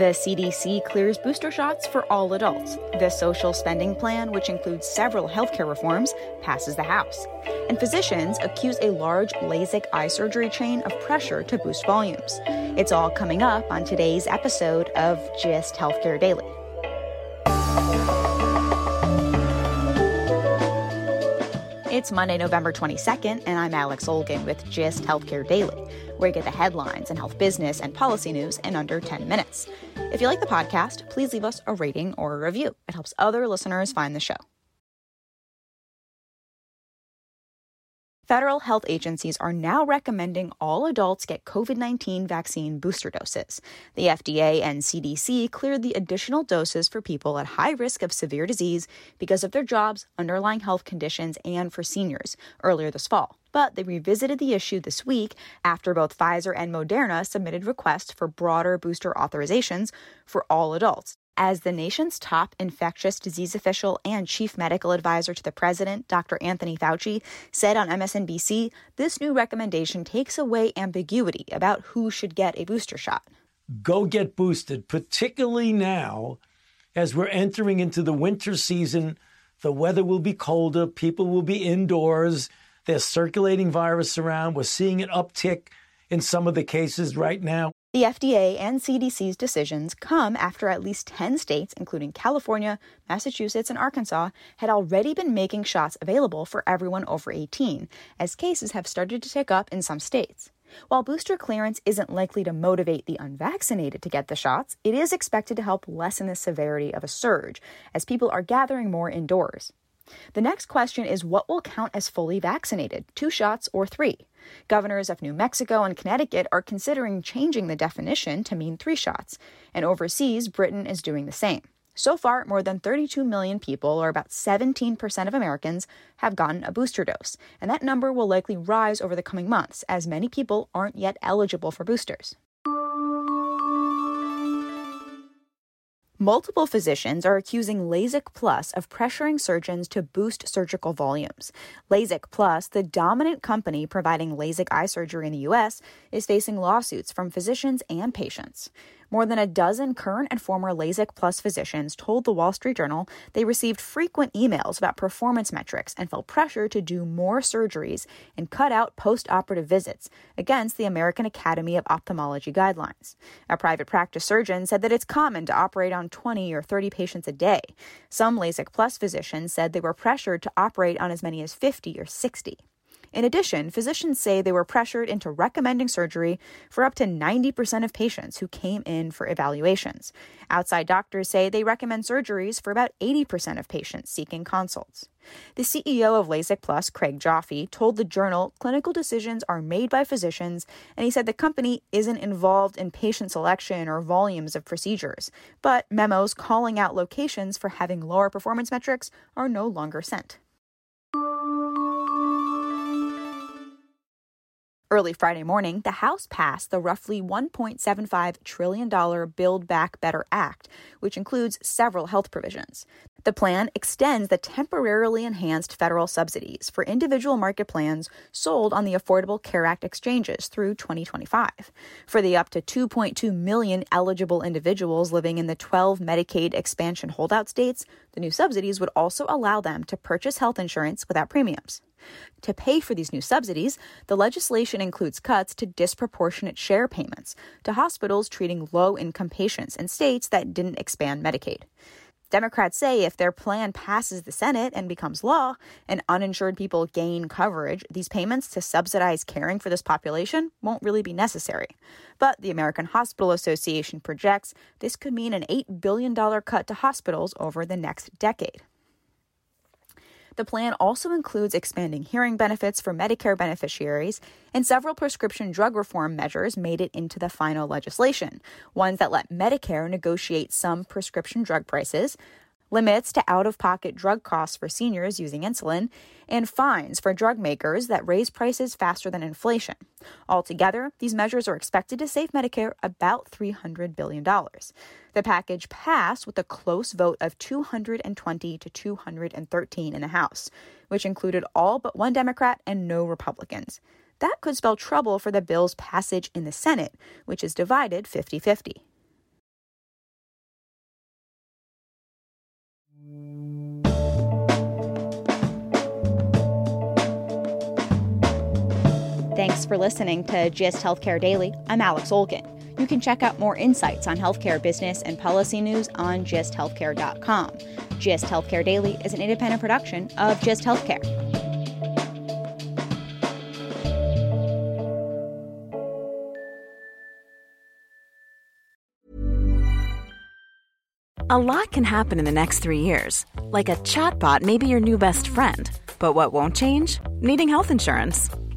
The CDC clears booster shots for all adults. The social spending plan, which includes several healthcare reforms, passes the House. And physicians accuse a large LASIK eye surgery chain of pressure to boost volumes. It's all coming up on today's episode of GIST Healthcare Daily. It's Monday, November 22nd, and I'm Alex Olgin with GIST Healthcare Daily, where you get the headlines and health business and policy news in under 10 minutes. If you like the podcast, please leave us a rating or a review. It helps other listeners find the show. Federal health agencies are now recommending all adults get COVID 19 vaccine booster doses. The FDA and CDC cleared the additional doses for people at high risk of severe disease because of their jobs, underlying health conditions, and for seniors earlier this fall. But they revisited the issue this week after both Pfizer and Moderna submitted requests for broader booster authorizations for all adults as the nation's top infectious disease official and chief medical advisor to the president, Dr. Anthony Fauci, said on MSNBC, this new recommendation takes away ambiguity about who should get a booster shot. Go get boosted, particularly now as we're entering into the winter season. The weather will be colder, people will be indoors, there's circulating virus around. We're seeing an uptick in some of the cases right now. The FDA and CDC's decisions come after at least 10 states, including California, Massachusetts, and Arkansas, had already been making shots available for everyone over 18, as cases have started to tick up in some states. While booster clearance isn't likely to motivate the unvaccinated to get the shots, it is expected to help lessen the severity of a surge, as people are gathering more indoors. The next question is what will count as fully vaccinated, two shots or three? Governors of New Mexico and Connecticut are considering changing the definition to mean three shots, and overseas, Britain is doing the same. So far, more than 32 million people, or about 17% of Americans, have gotten a booster dose, and that number will likely rise over the coming months as many people aren't yet eligible for boosters. Multiple physicians are accusing LASIK Plus of pressuring surgeons to boost surgical volumes. LASIK Plus, the dominant company providing LASIK eye surgery in the U.S., is facing lawsuits from physicians and patients. More than a dozen current and former LASIK Plus physicians told the Wall Street Journal they received frequent emails about performance metrics and felt pressure to do more surgeries and cut out post operative visits against the American Academy of Ophthalmology guidelines. A private practice surgeon said that it's common to operate on 20 or 30 patients a day. Some LASIK Plus physicians said they were pressured to operate on as many as 50 or 60. In addition, physicians say they were pressured into recommending surgery for up to 90% of patients who came in for evaluations. Outside doctors say they recommend surgeries for about 80% of patients seeking consults. The CEO of LASIK Plus, Craig Joffe, told the journal clinical decisions are made by physicians, and he said the company isn't involved in patient selection or volumes of procedures. But memos calling out locations for having lower performance metrics are no longer sent. Early Friday morning, the House passed the roughly $1.75 trillion Build Back Better Act, which includes several health provisions. The plan extends the temporarily enhanced federal subsidies for individual market plans sold on the Affordable Care Act exchanges through 2025. For the up to 2.2 million eligible individuals living in the 12 Medicaid expansion holdout states, the new subsidies would also allow them to purchase health insurance without premiums. To pay for these new subsidies, the legislation includes cuts to disproportionate share payments to hospitals treating low income patients in states that didn't expand Medicaid. Democrats say if their plan passes the Senate and becomes law and uninsured people gain coverage, these payments to subsidize caring for this population won't really be necessary. But the American Hospital Association projects this could mean an $8 billion cut to hospitals over the next decade. The plan also includes expanding hearing benefits for Medicare beneficiaries, and several prescription drug reform measures made it into the final legislation, ones that let Medicare negotiate some prescription drug prices, limits to out of pocket drug costs for seniors using insulin, and fines for drug makers that raise prices faster than inflation. Altogether, these measures are expected to save Medicare about $300 billion. The package passed with a close vote of 220 to 213 in the House, which included all but one Democrat and no Republicans. That could spell trouble for the bill's passage in the Senate, which is divided 50 50. Thanks for listening to GIST Healthcare Daily. I'm Alex Olgin. You can check out more insights on healthcare business and policy news on gisthealthcare.com. GIST Healthcare Daily is an independent production of GIST Healthcare. A lot can happen in the next three years. Like a chatbot may be your new best friend. But what won't change? Needing health insurance.